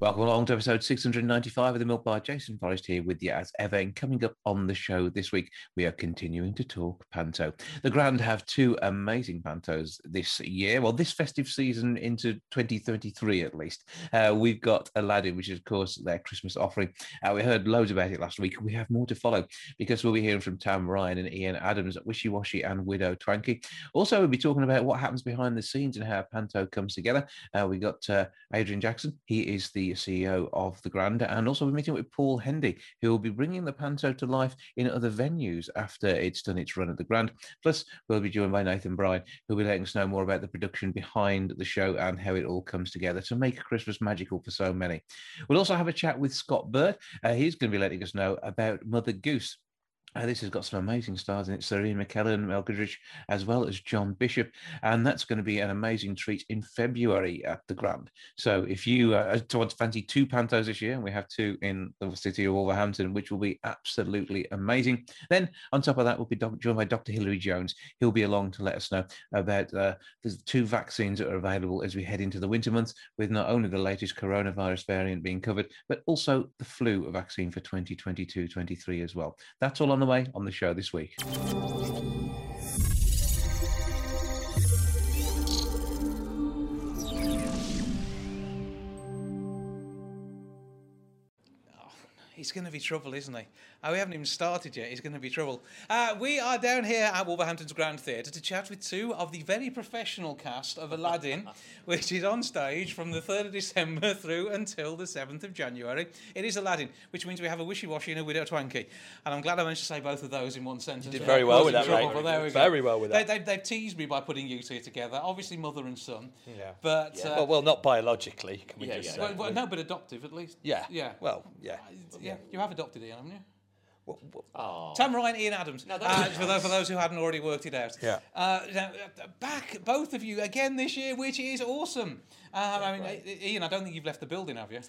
Welcome along to episode 695 of the Milk Bar. Jason Forrest here with you as ever. And coming up on the show this week, we are continuing to talk Panto. The Grand have two amazing Pantos this year. Well, this festive season into 2033 at least. Uh, we've got Aladdin, which is, of course, their Christmas offering. Uh, we heard loads about it last week. We have more to follow because we'll be hearing from Tam Ryan and Ian Adams at Wishy Washy and Widow Twanky. Also, we'll be talking about what happens behind the scenes and how Panto comes together. Uh, we got uh, Adrian Jackson. He is the CEO of the Grand, and also we're meeting with Paul Hendy, who will be bringing the Panto to life in other venues after it's done its run at the Grand. Plus, we'll be joined by Nathan Bryan, who'll be letting us know more about the production behind the show and how it all comes together to make Christmas magical for so many. We'll also have a chat with Scott Bird. Uh, he's going to be letting us know about Mother Goose. Uh, this has got some amazing stars in it. Sir Ian McKellen, Mel Giedroyc, as well as John Bishop. And that's going to be an amazing treat in February at the Grand. So if you uh, want to fancy two pantos this year, and we have two in the city of Wolverhampton, which will be absolutely amazing. Then on top of that, we'll be joined by Dr. Hilary Jones. He'll be along to let us know about uh, the two vaccines that are available as we head into the winter months, with not only the latest coronavirus variant being covered, but also the flu vaccine for 2022-23 as well. That's all on the way on the show this week. He's going to be trouble, isn't he? Oh, we haven't even started yet. He's going to be trouble. Uh, we are down here at Wolverhampton's Grand Theatre to chat with two of the very professional cast of Aladdin, which is on stage from the 3rd of December through until the 7th of January. It is Aladdin, which means we have a wishy washy and a widow twanky. And I'm glad I managed to say both of those in one sentence. did very well with that, trouble, but there we. Very well with that. They, they, they've teased me by putting you two together. Obviously, mother and son. Yeah. But. Yeah. Uh, well, well, not biologically, can we Yeah, just yeah. say? well, well, no, but adoptive at least. yeah. Yeah. Well, yeah. yeah, you have adopted Ian, haven't you? Well, well, Oh. Tam Ryan, Ian Adams. No, uh, that's for, those, for those who hadn't already worked it out. Yeah. Uh, now, uh, back, both of you, again this year, which is awesome. Uh, I mean, great. I- Ian, I don't think you've left the building, have you?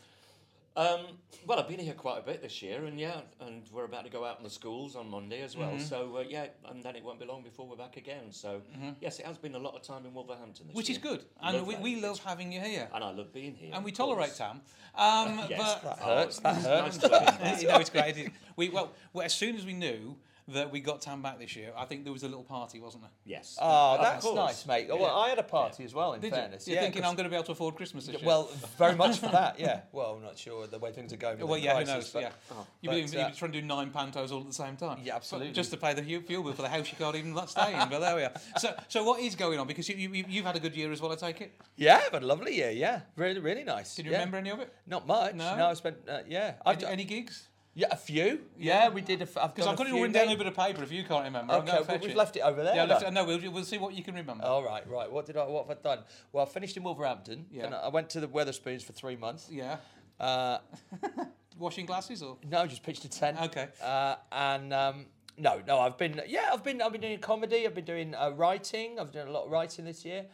Um, well, I've been here quite a bit this year, and yeah, and we're about to go out in the schools on Monday as well. So uh, yeah, and then it won't be long before we're back again. So yes, it has been a lot of time in Wolverhampton this Which year. is good. And Love we, we love having you here. and I love being here. And we tolerate course. Tam. Um, Yes, but that hurts. That hurts. nice to you. you know, it's great. We, well, well, as soon as we knew that we got Tam back this year, I think there was a little party, wasn't there? Yes. oh, Of that's nice, mate. Oh, well, I had a party as well, in Did fairness. you? You're yeah, thinking 'cause- I'm going to be able to afford Christmas this year? Well, very much for that, yeah. Well, I'm not sure the way things are going. Well, the yeah, who knows? but- Yeah, Oh. you've been, uh, trying to do nine pantos all at the same time. Yeah, absolutely. Just to pay the fuel bill for the house you can't even let stay in. But there we are. So, so what is going on? Because you, you, you've had a good year as well, I take it. Yeah, but a lovely year, yeah. Really, really nice. Did you yeah. remember any of it? Not much. No? No, I spent, uh, yeah. I've Any, done, any gigs? Yeah, a few. Yeah, we did. A f- I've Because I've got it all written down on days. a bit of paper. If you can't remember, Okay, well, we've it. left it over there. Yeah, left it, no, we'll, we'll see what you can remember. All right, right. What did I? What have I done? Well, I finished in Wolverhampton. Yeah. Then I went to the Wetherspoons for three months. Yeah. Uh, Washing glasses or? no, just pitched a tent. Okay. Uh, and um, no, no, I've been yeah, I've been I've been doing comedy. I've been doing uh, writing. I've done a lot of writing this year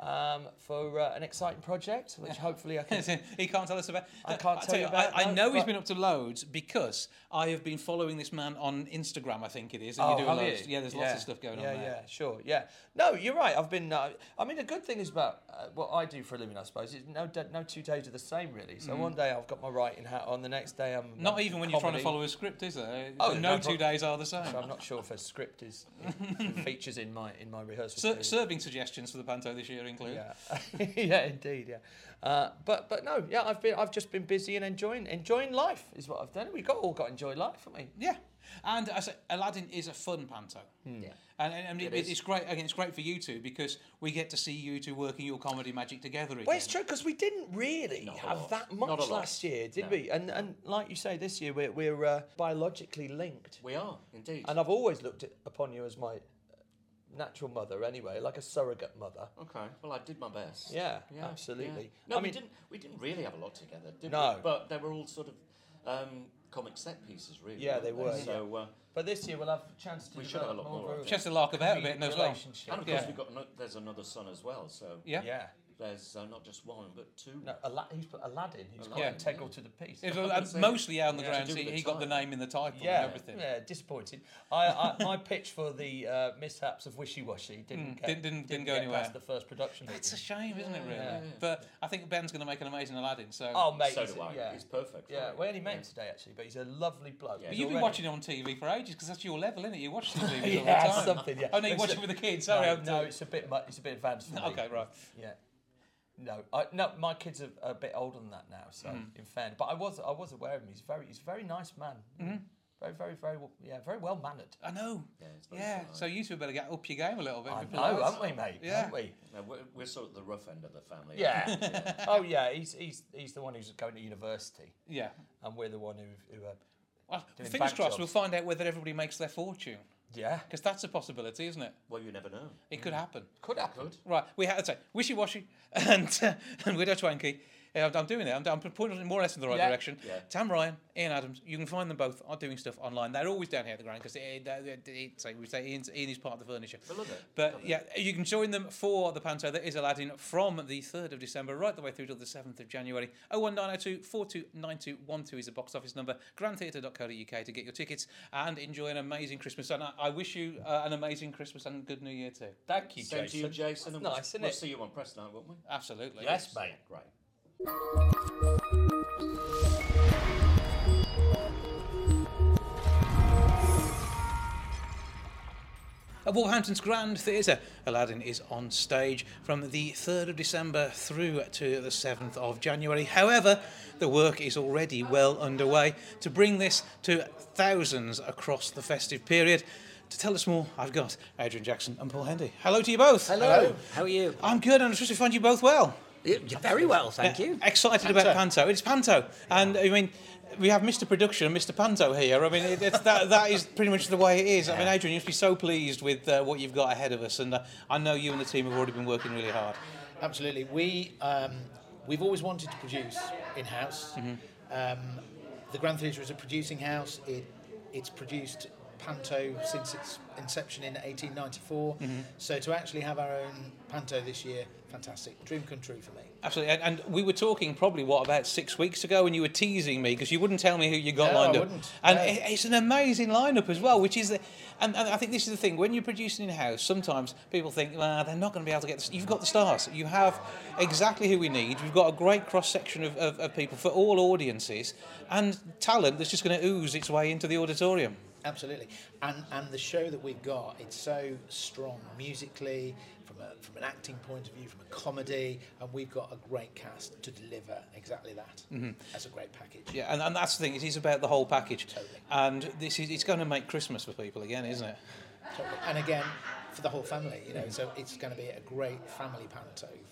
um, for uh, an exciting project, which hopefully I can. he can't tell us about. I can't I'll tell you I, about I that, know he's been up to loads because I have been following this man on Instagram. I think it is. And Oh, you do loads. you? Yeah, there's lots of stuff going yeah, on there. Yeah, sure, yeah. No, you're right. I've been. Uh, I mean, the good thing is about uh, what I do for a living, I suppose, is no no two days are the same, really. So one day I've got my writing hat on, the next day I'm Mm. Not even when you're trying to follow a script, is there? Oh, no, no two days are the same. So I'm not sure if a script is features in my in my rehearsal. Ser- serving suggestions for the panto this year include. Yeah, yeah, indeed, yeah. Uh, but but no, yeah, I've been I've just been busy and enjoying enjoying life is what I've done. We got all got to enjoy life, haven't we? Yeah. And I say Aladdin is a fun panto. Hmm. Yeah. And, and, and it, It is. it's great again. It's great for you two because we get to see you two working your comedy magic together again. Well, it's true because we didn't really Not have that much last year, did No. we? And and like you say, this year we're we're uh, biologically linked, We are indeed. and I've always looked at, upon you as my natural mother, anyway, like a surrogate mother. Okay. Well, I did my best. Yeah, Yeah, absolutely. yeah. No, I we mean- didn't. We didn't really have a lot together, did No. we? But they were all sort of um, comic set pieces, really. Yeah, weren't they were, yeah. So, uh, But this year we'll have a chance to We should have a lot more, I of. Chance to lark about a bit comedic as well. and of course Yeah. we've got no, there's another son as well. So Yeah. Yeah. There's uh, not just one, but two. No, Ala- he's put Aladdin, who's quite Yeah. integral to the piece. It was, uh, mostly out on the yeah, grounds. He, with the he got the name in the title Yeah, and everything. yeah, disappointed. I, I my pitch for the uh, mishaps of Wishy Washy didn't, Mm, get, didn't- didn't- didn't go get anywhere. past the first production. It's a shame, isn't it, really? Yeah. But I think Ben's going to make an amazing Aladdin. So. Oh, mate, so do I. yeah, He's perfect. yeah. it. We only met him today actually, but he's a lovely bloke. Yeah. But you've been watching it on TV for ages because that's your level, isn't it? You watch TV all the yeah, time. something. Yeah. Oh no, you It's watch it with the kids. Sorry, no, it's a bit mu- it's a bit advanced for me. Okay, right. Yeah. No, I, no, my kids are a bit older than that now. So Hmm. in fairness, but I was I was aware of him. He's very he's a very nice man. Mm-hmm. Very very very well, yeah very well mannered. I know. Yeah, it's Yeah. polite. So you two better get up your game a little bit. I know, that. aren't we, mate? Yeah. Aren't we? No, we're, we're sort of the rough end of the family. Yeah. oh yeah, he's he's he's the one who's going to university, Yeah. and we're the one who who. Uh, Well, fingers crossed. jobs. We'll find out whether everybody makes their fortune yeah. because that's a possibility, isn't it? Well, you never know. It could happen. Could happen. Good. Right, we had to say wishy washy and uh, and widow twanky. Yeah, I'm, I'm doing it. I'm, I'm pointing it more or less in the right Yeah. direction. Yeah. Tam Ryan, Ian Adams. You can find them both are doing stuff online. They're always down here at the ground because it, it, it, say we say Ian's, Ian is part of the furniture. I love it. But Love it. yeah, you can join them for the Panto that is Aladdin from the 3rd of December right the way through to the 7th of January. 01902 429212 is the box office number. grandtheatre.co.uk to get your tickets and enjoy an amazing Christmas. And I, I wish you uh, an amazing Christmas and good New Year too. Thank you, Same to you, Jason. and we'll- nice, isn't we'll it? see you on press night, won't we? Absolutely. Yes, mate. Great. At Wolverhampton's Grand Theatre, Aladdin is on stage from the 3rd of December through to the 7th of January. However, the work is already well underway to bring this to thousands across the festive period. To tell us more, I've got Adrian Jackson and Paul Hendy. Hello to you both. Hello. How are you? I'm good, and I'm supposed to find you both well. Yeah, Very well, thank you. Excited about Panto. It's Panto, and I mean, we have Mr. Production and Mr. Panto here. I mean, it, it's that that is pretty much the way it is. I mean, Adrian, you must be so pleased with uh, what you've got ahead of us, and uh, I know you and the team have already been working really hard. Absolutely. We um, we've always wanted to produce in house. Um, the Grand Theatre is a producing house. It it's produced Panto since its inception in 1894. Mm-hmm. So to actually have our own Panto this year, fantastic. Dream come true for me. Absolutely, and, and we were talking probably what about six weeks ago, when you were teasing me because you wouldn't tell me who you got No, I lined up. wouldn't. And No. it, it's an amazing lineup as well, which is the, and, and I think this is the thing when you're producing in house. Sometimes people think, well, they're not going to be able to get. The, you've got the stars. You have exactly who we need. We've got a great cross section of, of, of people for all audiences, and talent that's just going to ooze its way into the auditorium. Absolutely. And and the show that we've got, it's so strong musically, from a from an acting point of view, from a comedy, and we've got a great cast to deliver exactly that mm-hmm. as a great package. Yeah, and, and that's the thing. It is about the whole package, Totally. and this is it's going to make Christmas for people again, isn't it? Totally. And again, for the whole family, you know, so it's going to be a great family panto f- for everyone.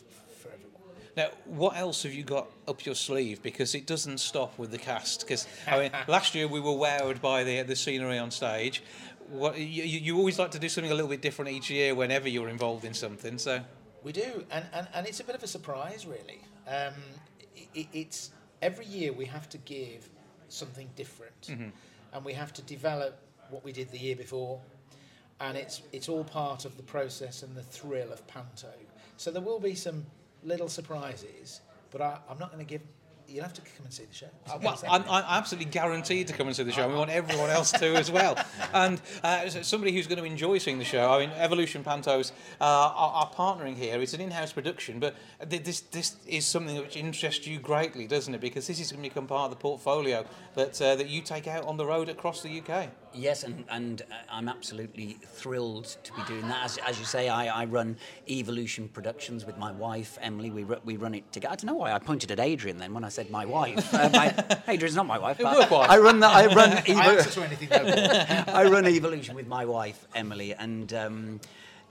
Now, what else have you got up your sleeve? Because it doesn't stop with the cast. Because I mean, last year we were wowed by the the scenery on stage. What you, you always like to do something a little bit different each year whenever you're involved in something. So We do, and, and, and it's a bit of a surprise, really. Um, it, it's every year we have to give something different, and we have to develop what we did the year before, and it's it's all part of the process and the thrill of panto. So there will be some little surprises, but I, I'm not going to give. You'll have to come and see the show. Uh, well, I'm, I'm absolutely guaranteed to come and see the show. We want everyone else to as well. And uh, somebody who's going to enjoy seeing the show, I mean, Evolution Pantos uh, are, are partnering here. It's an in-house production, but th- this this is something which interests you greatly, doesn't it? Because this is going to become part of the portfolio that uh, that you take out on the road across the UK. Yes, and, and uh, I'm absolutely thrilled to be doing that. As, as you say, I, I run Evolution Productions with my wife, Emily. We, ru- we run it together. I don't know why I pointed at Adrian then when I said my wife. Uh, my, Adrian's not my wife. but. I run, the, I run I Evo- to anything. I run Evolution with my wife, Emily, and um,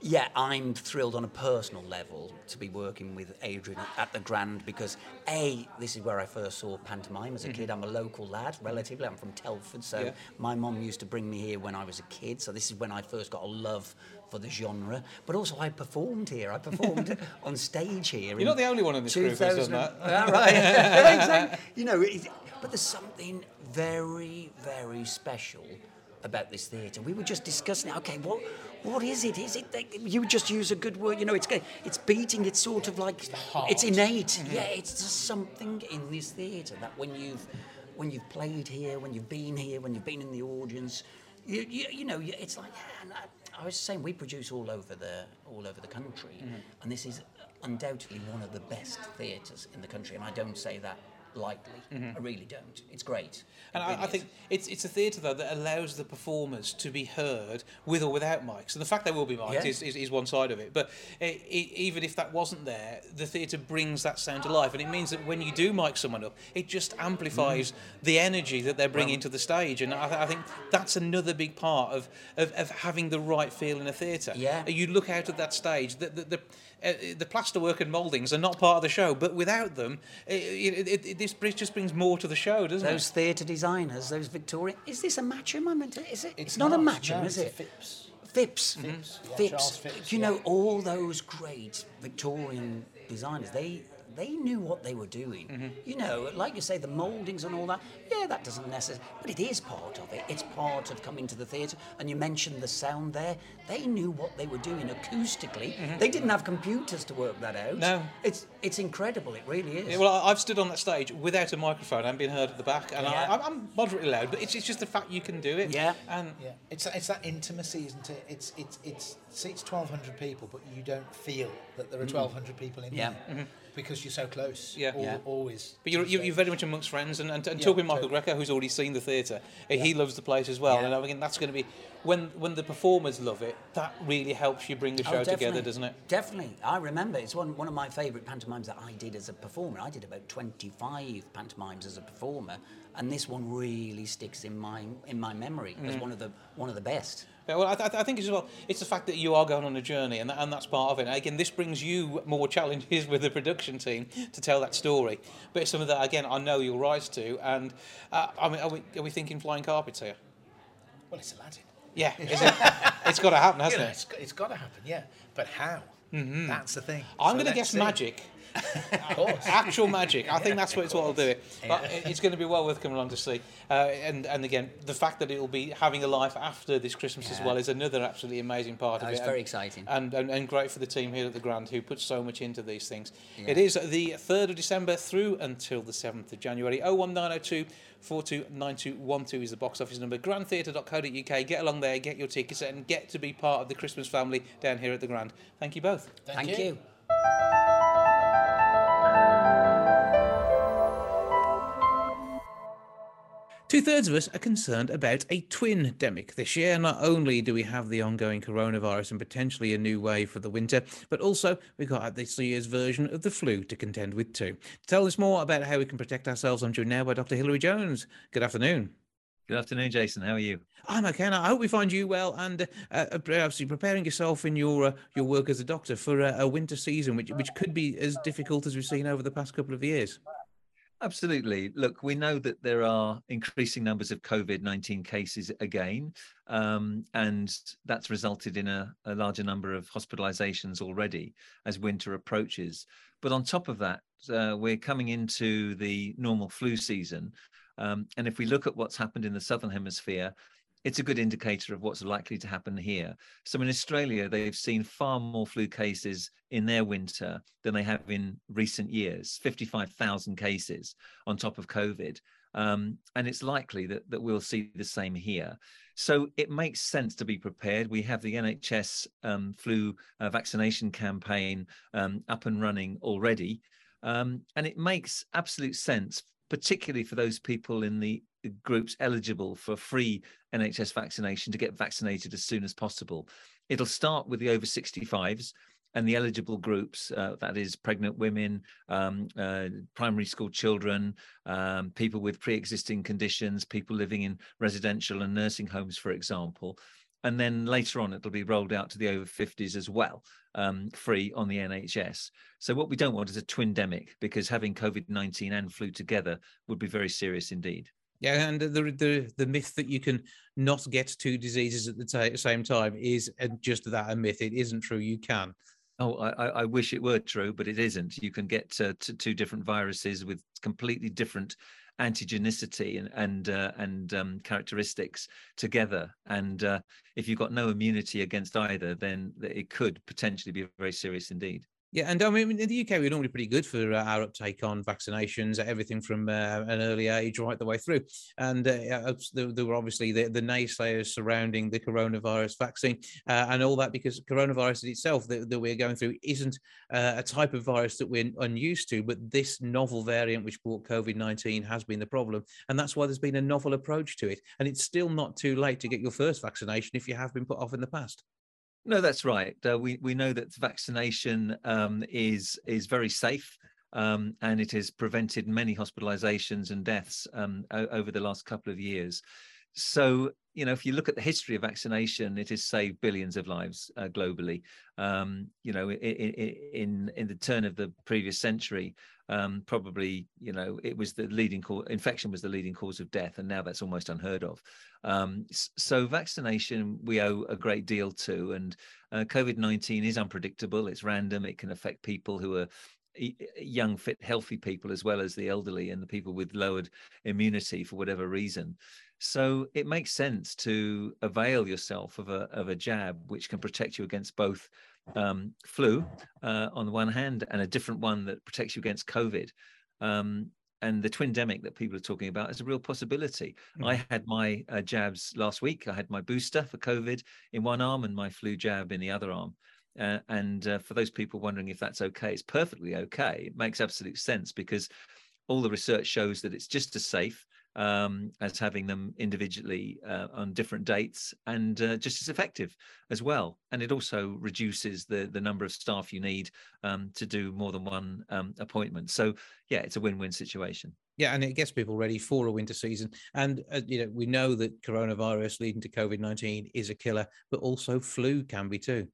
yeah, I'm thrilled on a personal level to be working with Adrian at the Grand because A, this is where I first saw pantomime as a kid. I'm a local lad, relatively. I'm from Telford, so Yeah. my mom used to bring me here when I was a kid. So this is when I first got a love for the genre. But also, I performed here. I performed on stage here. You're not the only one in this group who's done that. Ah, right. Exactly. You know, it, but there's something very, very special about this theatre. We were just discussing it. Okay, what what is it? Is it that you just use a good word? You know, it's it's beating. It's sort of like heart. it's innate. Yeah, it's just something in this theatre that when you've when you've played here, when you've been here, when you've been in the audience, you you, you know, it's like. Yeah, and I, I was saying we produce all over the all over the country, mm-hmm. and this is undoubtedly one of the best theatres in the country, and I don't say that lightly. Mm-hmm. I really don't. It's great. And It I, really I is. think it's it's a theatre though that allows the performers to be heard with or without mics. And the fact they will be mic'd Yeah. is, is, is one side of it. But i i even if that wasn't there, the theatre brings that sound to life, and it means that when you do mic someone up, it just amplifies mm. the energy that they're bringing to the stage. And I, th- I think that's another big part of, of, of having the right feel in a theatre. Yeah. You look out at that stage, the the, the, uh, the plasterwork and mouldings are not part of the show, but without them, it, it, it, it, this br- just brings more to the show, doesn't it? Those theatre designers, those Victorian. Is this a Matcham? I meant to, is it? It's not, a not, Matcham, no, is it's a it? Phipps. Phipps. Phipps, yeah, Phipps. Phipps, you yeah. know, all those great Victorian designers, they they knew what they were doing. Mm-hmm. You know, like you say, the mouldings and all that. Yeah, that doesn't necessarily, but it is part of it. It's part of coming to the theatre. And you mentioned the sound there. They knew what they were doing acoustically. They didn't have computers to work that out. Mm-hmm. No. It's it's incredible. It really is. Yeah, well, I- I've stood on that stage without a microphone and been heard at the back, and Yeah. I, I'm- I'm moderately loud, but it's, it's just the fact you can do it. Yeah. And Yeah, it's it's that intimacy, isn't it? It's it's it's seats twelve hundred people, but you don't feel that there are twelve hundred people in Yeah. there because you're so close. Yeah. al- Yeah. always. but you're, you're, you're very much amongst friends, and, and, and Yeah, talking with Michael totally. Greco, who's already seen the theatre, uh, he loves the place as well. Yeah. And I think that's going to be when when the performers love it. That really helps you bring the Oh, show together, doesn't it? Definitely. I remember. It's one, one of my favourite pantomimes that I did as a performer. I did about 25 pantomimes as a performer, and this one really sticks in my in my memory as Mm. one of the one of the best. Yeah, well, I, th- I think as well, it's the fact that you are going on a journey, and, that, and that's part of it. Again, this brings you more challenges with the production team to tell that story. But it's something that, again, I know you'll rise to. And uh, I mean, are we, are we thinking flying carpets here? Well, it's Aladdin. Yeah, is it? it's got to happen, hasn't know, it? it's, it's got to happen, yeah. But how? That's the thing. I'm So going to guess see. magic. Actual magic. I think that's what it's what will do it. But it- it's going to be well worth coming along to see. Uh, and and again, the fact that it will be having a life after this Christmas as well is another absolutely amazing part That of it. very And- exciting. And, and and great for the team here at the Grand who put so much into these things. Yeah. It is the 3rd of December through until the 7th of January. 01902 429212 is the box office number. grandtheatre.co.uk. Get along there, get your tickets, and get to be part of the Christmas family down here at the Grand. Thank you both. Thank, you. Two thirds of us are concerned about a twin demic this year. Not only do we have the ongoing coronavirus and potentially a new wave for the winter, but also we've got this year's version of the flu to contend with too. To tell us more about how we can protect ourselves, I'm joined now by Dr. Hilary Jones. Good afternoon. Good afternoon, Jason. How are you? I'm okay. and I hope we find you well and uh, uh, obviously preparing yourself in your uh, your work as a doctor for a, a winter season, which which could be as difficult as we've seen over the past couple of years. Absolutely. Look, we know that there are increasing numbers of COVID 19 cases again, um, and that's resulted in a, a larger number of hospitalizations already as winter approaches. But on top of that, uh, we're coming into the normal flu season. Um, and if we look at what's happened in the Southern Hemisphere, it's a good indicator of what's likely to happen here. So in Australia, they've seen far more flu cases in their winter than they have in recent years 55,000 cases on top of COVID. Um, and it's likely that, that we'll see the same here. So it makes sense to be prepared. We have the NHS um, flu uh, vaccination campaign um, up and running already. Um, and it makes absolute sense, particularly for those people in the groups eligible for free NHS vaccination to get vaccinated as soon as possible. It'll start with the over 65s and the eligible groups uh, that is pregnant women um, uh, primary school children um, people with pre-existing conditions people living in residential and nursing homes for example. And then later on it'll be rolled out to the over 50s as well um, free on the nhs so what we don't want is a twin demic because having covid-19 and flu together would be very serious indeed Yeah, and the the the myth that you can not get two diseases at the ta same time is uh, just that a myth. It isn't true. You can. Oh, I, I I wish it were true, but it isn't. You can get uh, t- two different viruses with completely different antigenicity and and uh, and um, characteristics together. And uh, if you've got no immunity against either, then it could potentially be very serious indeed. Yeah, and I mean, in the UK, we're normally pretty good for uh, our uptake on vaccinations, everything from uh, an early age right the way through. And uh, there, there, were obviously the, the, naysayers surrounding the coronavirus vaccine uh, and all that because coronavirus itself that, that we're going through isn't uh, a type of virus that we're unused to, but this novel variant which brought COVID 19 has been the problem. And that's why there's been a novel approach to it. And it's still not too late to get your first vaccination if you have been put off in the past. No, that's right. Uh, we we know that vaccination um, is is very safe. Um, and it has prevented many hospitalizations and deaths um, over the last couple of years. So, you know, if you look at the history of vaccination, it has saved billions of lives uh, globally. Um, you know, in, in in the turn of the previous century, um, probably, you know, it was the leading cause. Infection was the leading cause of death, and now that's almost unheard of. Um, so, vaccination we owe a great deal to, and uh, COVID nineteen is unpredictable. It's random. It can affect people who are young, fit, healthy people as well as the elderly and the people with lowered immunity for whatever reason. So it makes sense to avail yourself of a of a jab which can protect you against both um, flu uh, on the one hand and a different one that protects you against COVID. Um, and the twindemic that people are talking about is a real possibility. Mm. I had my uh, jabs last week. I had my booster for COVID in one arm and my flu jab in the other arm. Uh, and uh, for those people wondering if that's okay, it's perfectly okay. It makes absolute sense because all the research shows that it's just as safe um, as having them individually uh, on different dates and uh, just as effective as well. And it also reduces the the number of staff you need um, to do more than one um, appointment. So yeah, it's a win-win situation. Yeah, and it gets people ready for a winter season. And uh, you know, we know that coronavirus leading to COVID nineteen is a killer, but also flu can be too.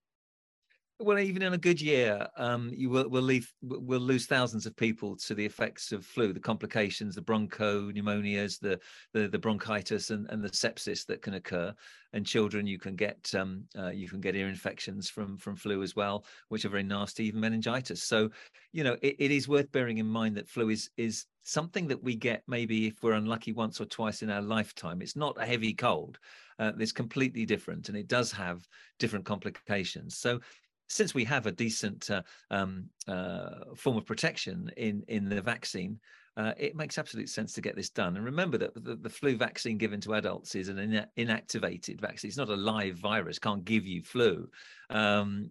Well, even in a good year, um, you will will leave will lose thousands of people to the effects of flu, the complications, the broncho pneumonias, the the, the bronchitis, and, and the sepsis that can occur. And children, you can get um, uh, you can get ear infections from from flu as well, which are very nasty, even meningitis. So, you know, it, it is worth bearing in mind that flu is is something that we get maybe if we're unlucky once or twice in our lifetime. It's not a heavy cold. Uh, it's completely different, and it does have different complications. So since we have a decent uh, um, uh, form of protection in in the vaccine, uh, it makes absolute sense to get this done. And remember that the, the flu vaccine given to adults is an ina- inactivated vaccine. It's not a live virus; can't give you flu. Um,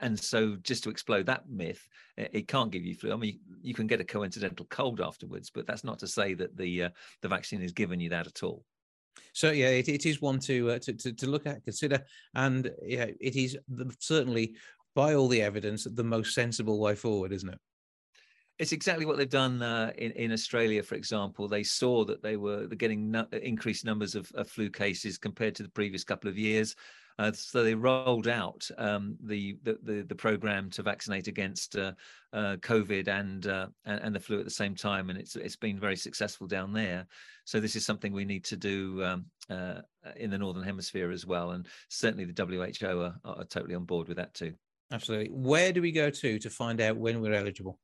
and so, just to explode that myth, it can't give you flu. I mean, you can get a coincidental cold afterwards, but that's not to say that the uh, the vaccine has given you that at all. So yeah, it, it is one to, uh, to, to to look at, consider, and yeah, it is certainly by all the evidence the most sensible way forward, isn't it? It's exactly what they've done uh, in in Australia, for example. They saw that they were getting no, increased numbers of, of, flu cases compared to the previous couple of years. Uh, so they rolled out um, the, the, the the program to vaccinate against uh, uh, COVID and, uh, and, and the flu at the same time, and it's it's been very successful down there. So this is something we need to do um, uh, in the northern hemisphere as well, and certainly the WHO are, are totally on board with that too. Absolutely. Where do we go to to find out when we're eligible?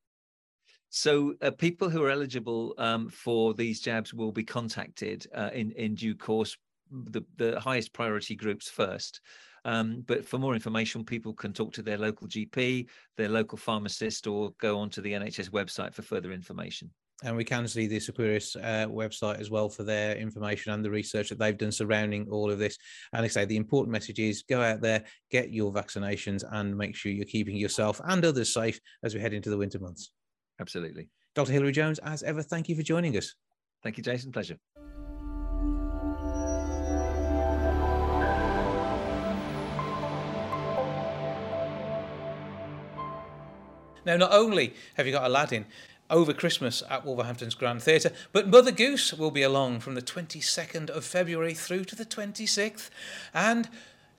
So uh, people who are eligible um, for these jabs will be contacted uh, in in due course the, the highest priority groups first. Um, but for more information, people can talk to their local GP, their local pharmacist, or go onto the NHS website for further information. And we can see the Seqirus uh, website as well for their information and the research that they've done surrounding all of this. And I say the important message is go out there, get your vaccinations, and make sure you're keeping yourself and others safe as we head into the winter months. Absolutely. Dr. Hilary Jones, as ever, thank you for joining us. Thank you, Jason. Pleasure. Now, not only have you got Aladdin over Christmas at Wolverhampton's Grand Theatre, but Mother Goose will be along from the 22nd of February through to the 26th. And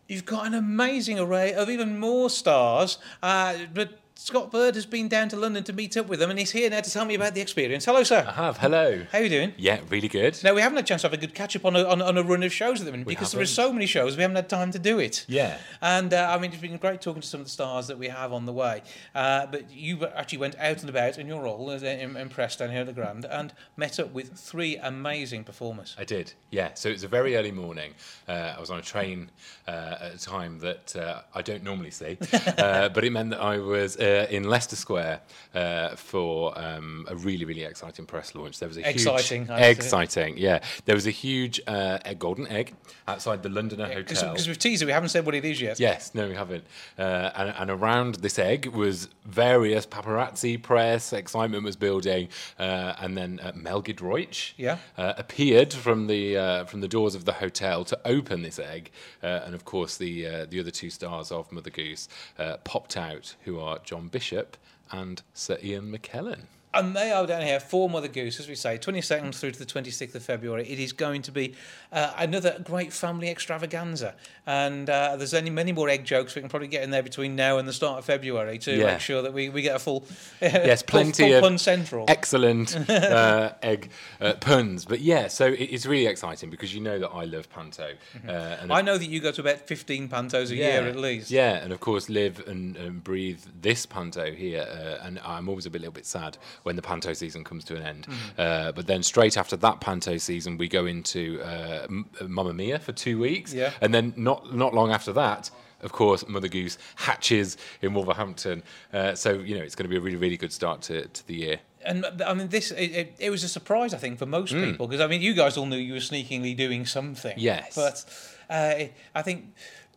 you've got an amazing array of even more stars. Uh, but Scott Bird has been down to London to meet up with them, and he's here now to tell me about the experience. Hello, sir. I have. Hello. How are you doing? Yeah, really good. Now we haven't had a chance to have a good catch up on a, on, a- on a run of shows at the minute because there are so many shows we haven't had time to do it. Yeah. And uh, I mean, it's been great talking to some of the stars that we have on the way. Uh, but you actually went out and about in your role as in, in press down here at the Grand and met up with three amazing performers. I did. Yeah. So it was a very early morning. Uh, I was on a train uh, at a time that uh, I don't normally see, uh, but it meant that I was uh, in Leicester Square uh, for um, a really, really exciting press launch. There was a Exciting, huge, I would say. exciting. Yeah. There was a huge uh, egg, golden egg outside the Londoner Hotel. Because we've teased it, we haven't said what it is yet. Yes, no, we haven't. Uh, and, and around this egg was various paparazzi, press, excitement was building, uh, and then uh, Mel Giedroyc Yeah. appeared from the uh, from the doors of the hotel to open this egg, uh, and of course the uh, the other two stars of Mother Goose uh, popped out, who are John Bishop and Sir Ian McKellen. And they are down here for Mother Goose, as we say, 22nd through to the 26th of February. It is going to be uh, another great family extravaganza. And uh, there's only many more egg jokes we can probably get in there between now and the start of February to Yeah. make sure that we, we get a full, Yes, plenty full of pun central. excellent uh, egg uh, puns. But yeah, so it, it's really exciting because you know that I love panto, uh, and I know that you go to about 15 pantos a year at least. Yeah, and of course live and, and breathe this panto here, uh, and I'm always a bit, little bit sad when the panto season comes to an end. Mm. Uh, but then straight after that panto season, we go into uh, M- Mamma Mia for two weeks, Yeah. and then not not long after that. Of course, Mother Goose hatches in Wolverhampton, uh, so you know it's going to be a really, really good start to, to the year. And I mean, this it, it, it was a surprise, I think, for most Mm. people because I mean, you guys all knew you were sneakingly doing something. Yes. But uh, I think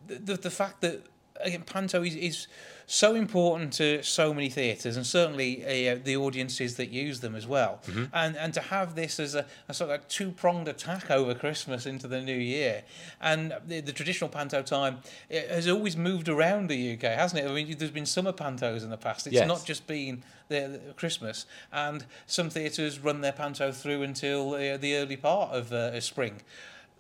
the, the the fact that again, Panto is, is so important to so many theatres and certainly uh, the audiences that use them as well. Mm-hmm. And and to have this as a, a sort of two pronged attack over Christmas into the new year, and the, the traditional Panto time it has always moved around the UK, hasn't it? I mean, there's been summer Pantos in the past. It's Yes. not just been the, the Christmas, and some theatres run their panto through until uh, the early part of uh, spring.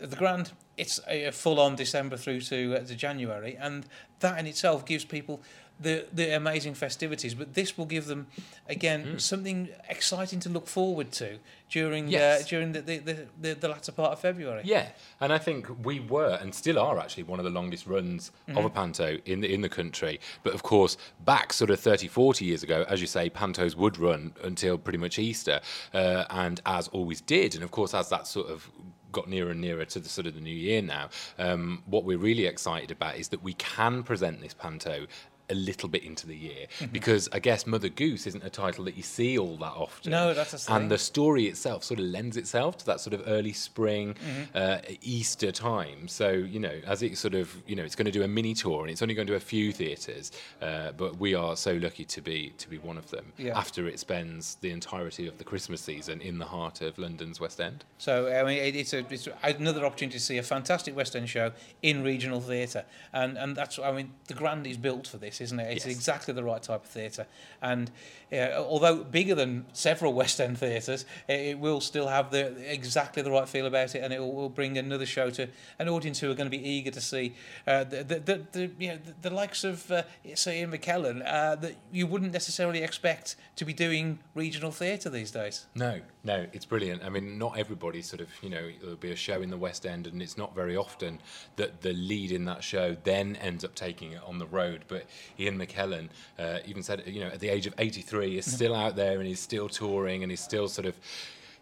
The Grand, it's a full on December through to, uh, to January, and that in itself gives people the the amazing festivities. But this will give them again something exciting to look forward to during uh, during the the, the, the the latter part of February. Yeah, and I think we were and still are actually one of the longest runs of a panto in the in the country. But of course, back sort of 30, 40 years ago, as you say, pantos would run until pretty much Easter, uh, and as always did. And of course, as that sort of got nearer and nearer to the sort of the new year now, um, what we're really excited about is that we can present this panto a little bit into the year because I guess Mother Goose isn't a title that you see all that often. No, that's thing. and the story itself sort of lends itself to that sort of early spring, Mm-hmm. uh, Easter time. So you know, as it sort of you know, it's going to do a mini tour and it's only going to do a few theatres, uh, but we are so lucky to be to be one of them. Yeah. After it spends the entirety of the Christmas season in the heart of London's West End. So I mean, it, it's, a, it's another opportunity to see a fantastic West End show in regional theatre, and and that's I mean the Grand is built for this, isn't it? It's Yes. exactly the right type of theatre, and uh, although bigger than several West End theatres, it, it will still have the exactly the right feel about it, and it will, will bring another show to an audience who are going to be eager to see uh, the, the, the, the you know the, the likes of uh, say Ian McKellen uh, that you wouldn't necessarily expect to be doing regional theatre these days. No, no, it's brilliant. I mean, not everybody sort of, you know, there'll be a show in the West End, and it's not very often that the lead in that show then ends up taking it on the road. But Ian McKellen uh, even said, you know, at the age of 83, is still out there and he's still touring and he's still sort of.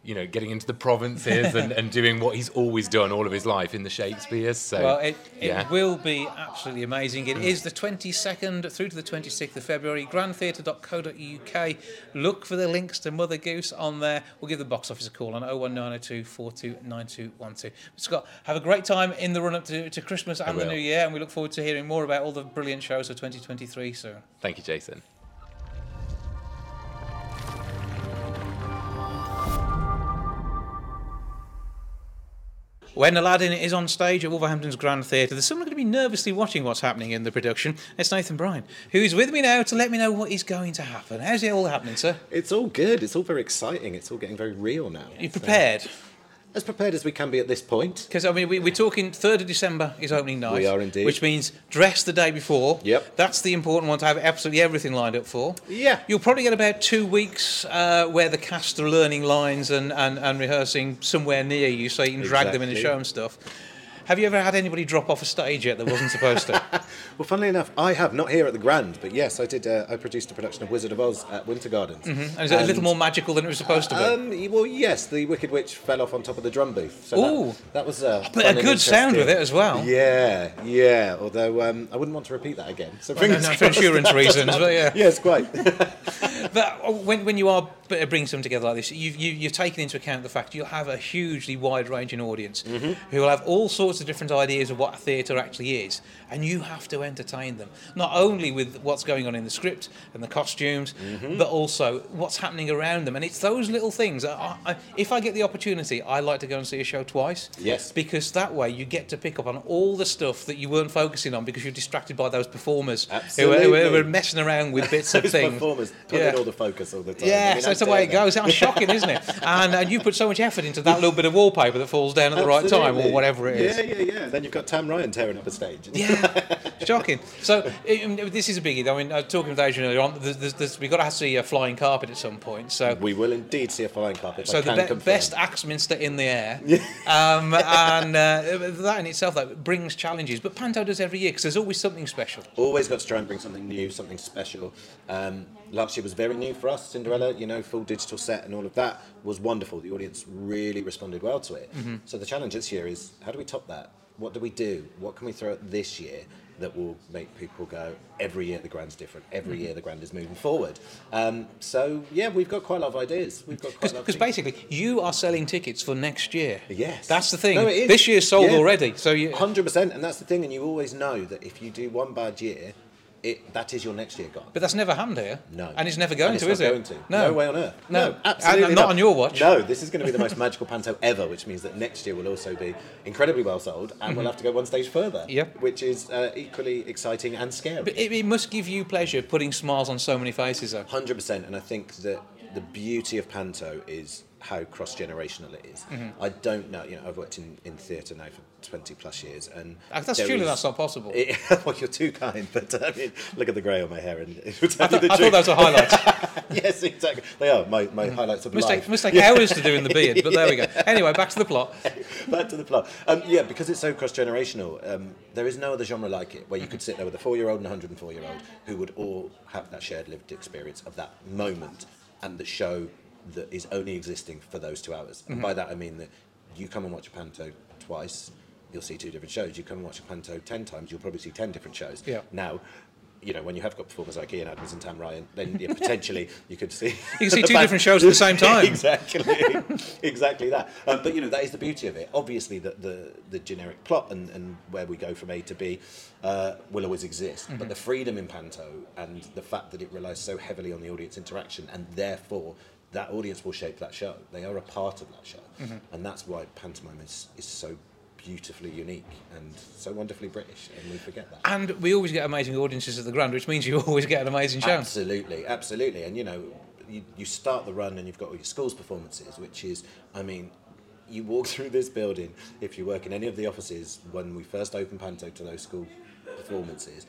You know, getting into the provinces and, and doing what he's always done all of his life in the Shakespeare's. So, Well, it, it yeah. will be absolutely amazing. It is the 22nd through to the 26th of February, grandtheatre.co.uk. Look for the links to Mother Goose on there. We'll give the box office a call on 01902 429212. Scott, have a great time in the run up to, to Christmas and the. New Year, and we look forward to hearing more about all the brilliant shows of 2023 soon. Thank you, Jason. When Aladdin is on stage at Wolverhampton's Grand Theatre, there's someone going to be nervously watching what's happening in the production. It's Nathan Bryan, who is with me now to let me know what is going to happen. How's it all happening, sir? It's all good. It's all very exciting. It's all getting very real now. You prepared? As prepared as we can be at this point. Because I mean, we, we're talking third of December is opening night. We are indeed. Which means dress the day before. Yep. That's the important one to have absolutely everything lined up for. Yeah. You'll probably get about two weeks uh, where the cast are learning lines and, and, and rehearsing somewhere near you, so you can drag them in and show them stuff. Have you ever had anybody drop off a stage yet that wasn't supposed to? Well, funnily enough, I have not here at the Grand, but yes, I did. Uh, I produced a production of Wizard of Oz at Winter Gardens. and is it a little more magical than it was supposed to be? Um, well, yes, the Wicked Witch fell off on top of the drum booth. So Ooh. that, that was uh, But a good sound with it as well. Yeah, yeah. Although um, I wouldn't want to repeat that again. So no, no, for insurance reasons, but yeah. Yes, quite. But uh, when, when you are bringing something together like this, you've, you, you've taken into account the fact you'll have a hugely wide-ranging audience Mm-hmm. who will have all sorts of different ideas of what a theatre actually is, and you have to entertain them not only with what's going on in the script and the costumes, Mm-hmm. but also what's happening around them. And it's those little things. I, I, if I get the opportunity, I like to go and see a show twice. Yes. Because that way you get to pick up on all the stuff that you weren't focusing on because you're distracted by those performers who, were- who, were- were messing around with bits of things. performers put Yeah. all the focus all the time. Yeah, I mean, so that's the way it goes. That's shocking, isn't it? And, and you put so much effort into that little bit of wallpaper that falls down at the right time, or whatever it is. Yeah, yeah, yeah. Then you've got Tam Ryan tearing up a stage. Yeah, shocking. So um, this is a biggie. I mean, uh, talking with Adrian earlier on, there's, there's, we've got to see a flying carpet at some point. So, We will indeed see a flying carpet. so I the be- best Axminster in the air, um, and uh, that in itself that brings challenges. But Panto does every year because there's always something special. Always got to try and bring something new, something special. Um, last year was very new for us, Cinderella, you know, full digital set and all of that was wonderful. The audience really responded well to it. Mm-hmm. So the challenge this year is how do we top that? What do we do? What can we throw at this year that will make people go, every year the Grand's different, Mm-hmm. every year the Grand is moving forward? Um, so, yeah, we've got quite a lot of ideas. We've got quite a lot of Because basically, you are selling tickets for next year. Yes. That's the thing. No, it is. This year's sold Yeah. already. So you, Hundred percent, and that's the thing. And you always know that if you do one bad year, it that is your next year gone. but that's never happened here. No, And it's never going And it's to, not is it? Going to. No. No. way on earth. No. absolutely And not on your watch. No, this is going to be the most magical panto ever, which means that next year will also be incredibly well sold, and we'll have to go one stage further. Mm-hmm. Which is uh, equally exciting and scary. But it, it must give you pleasure putting smiles on so many faces, though. Hundred percent, and I think that the beauty of panto is how cross generational it is. Mm-hmm. I don't know. You know, I've worked in, in theatre now for twenty plus years, and That's surely is- that's not possible. It, well, you're too kind, but uh, I mean, look at the grey on my hair, and it will tell I, you the I truth. thought those were highlights. yes, exactly. They are my, my highlights of must, life. take, must take hours to do in the beard, but there we go. Anyway, back to the plot. Back to the plot. Um, yeah, because it's so cross generational, um, there is no other genre like it where you could sit there with a four year old and a 104 year old who would all have that shared lived experience of that moment and the show that is only existing for those two hours. And by that I mean that you come and watch a panto twice, you'll see two different shows. You come and watch a panto 10 times, you'll probably see 10 different shows. Yeah. Now, you know, when you have got performers like Ian Adams and Tam Ryan, then yeah, potentially you could see You can see two pan- different shows at the same time. exactly, exactly that. Um, but you know that is the beauty of it. Obviously, the the, the generic plot and, and where we go from A to B uh, will always exist. Mm-hmm. But the freedom in Panto and the fact that it relies so heavily on the audience interaction, and therefore that audience will shape that show. They are a part of that show, Mm-hmm. and that's why pantomime is, is so beautifully unique and so wonderfully British, and we forget that. And we always get amazing audiences at the Grand, which means you always get an amazing show. Absolutely, absolutely. And you know, you, you start the run and you've got all your schools performances, which is, I mean, you walk through this building, if you work in any of the offices, when we first opened Panto to those school performances,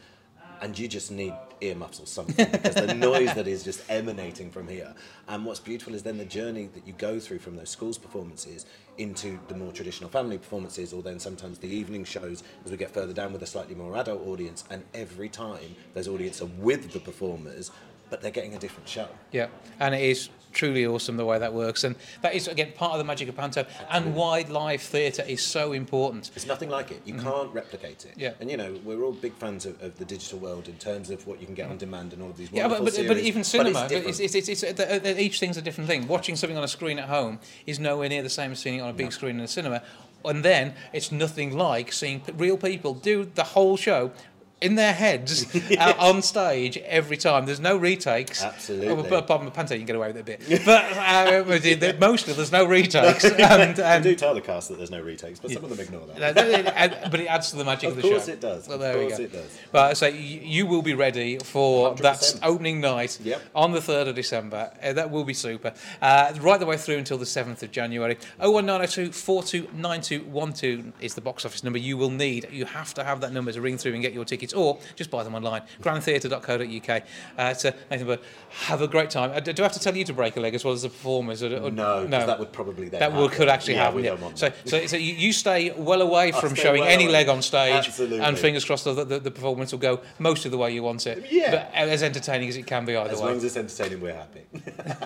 and you just need earmuffs or something because the noise that is just emanating from here. And what's beautiful is then the journey that you go through from those schools performances into the more traditional family performances, or then sometimes the evening shows as we get further down with a slightly more adult audience. And every time those audience are with the performers, but they're getting a different show. Yeah, and it is truly awesome the way that works, and that is again part of the magic of Panto, and why live theatre is so important. It's nothing like it. You can't replicate it. Mm-hmm. Yeah. And you know, we're all big fans of, of the digital world in terms of what you can get on demand and all of these Yeah, but, wonderful but, but even cinema, but it's, it's, it's, it's, each thing's a different thing. Watching something on a screen at home is nowhere near the same as seeing it on a big screen in a cinema. And then it's nothing like seeing real people do the whole show in their heads uh, on stage every time. There's no retakes. Absolutely. Apart from the panto, you can get away with it a bit. But uh, mostly there's no retakes. And, I and, do tell the cast that there's no retakes, but some of them ignore that. but it adds to the magic of, Of the show. Of course it does. Well, Of there we course go. it does. But so you, you will be ready for that 100%. opening night Yep. on the 3rd of December. Uh, that will be super. Uh, right the way through until the 7th of January. 01902 429212 is the box office number you will need. You have to have that number to ring through and get your tickets, or just buy them online. grandtheatre.co.uk. Uh, so, Nathan, but have a great time. Uh, do I have to tell you to break a leg as well as the performers? Or, or- No, 'cause that would probably then That would, could actually Yeah, happen. Yeah. So, so, so you, you stay well away I'll from showing well any away. leg on stage, Absolutely. and fingers crossed that the, the performance will go most of the way you want it. Yeah. But as entertaining as it can be either As way. As long as it's entertaining, we're happy.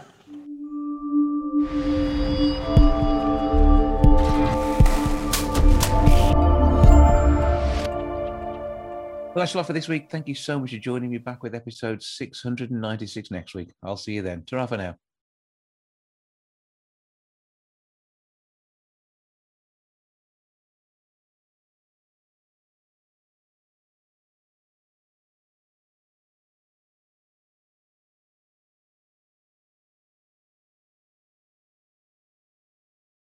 Well, that's all for this week. Thank you so much for joining me back with episode 696 next week. I'll see you then. Ta for now.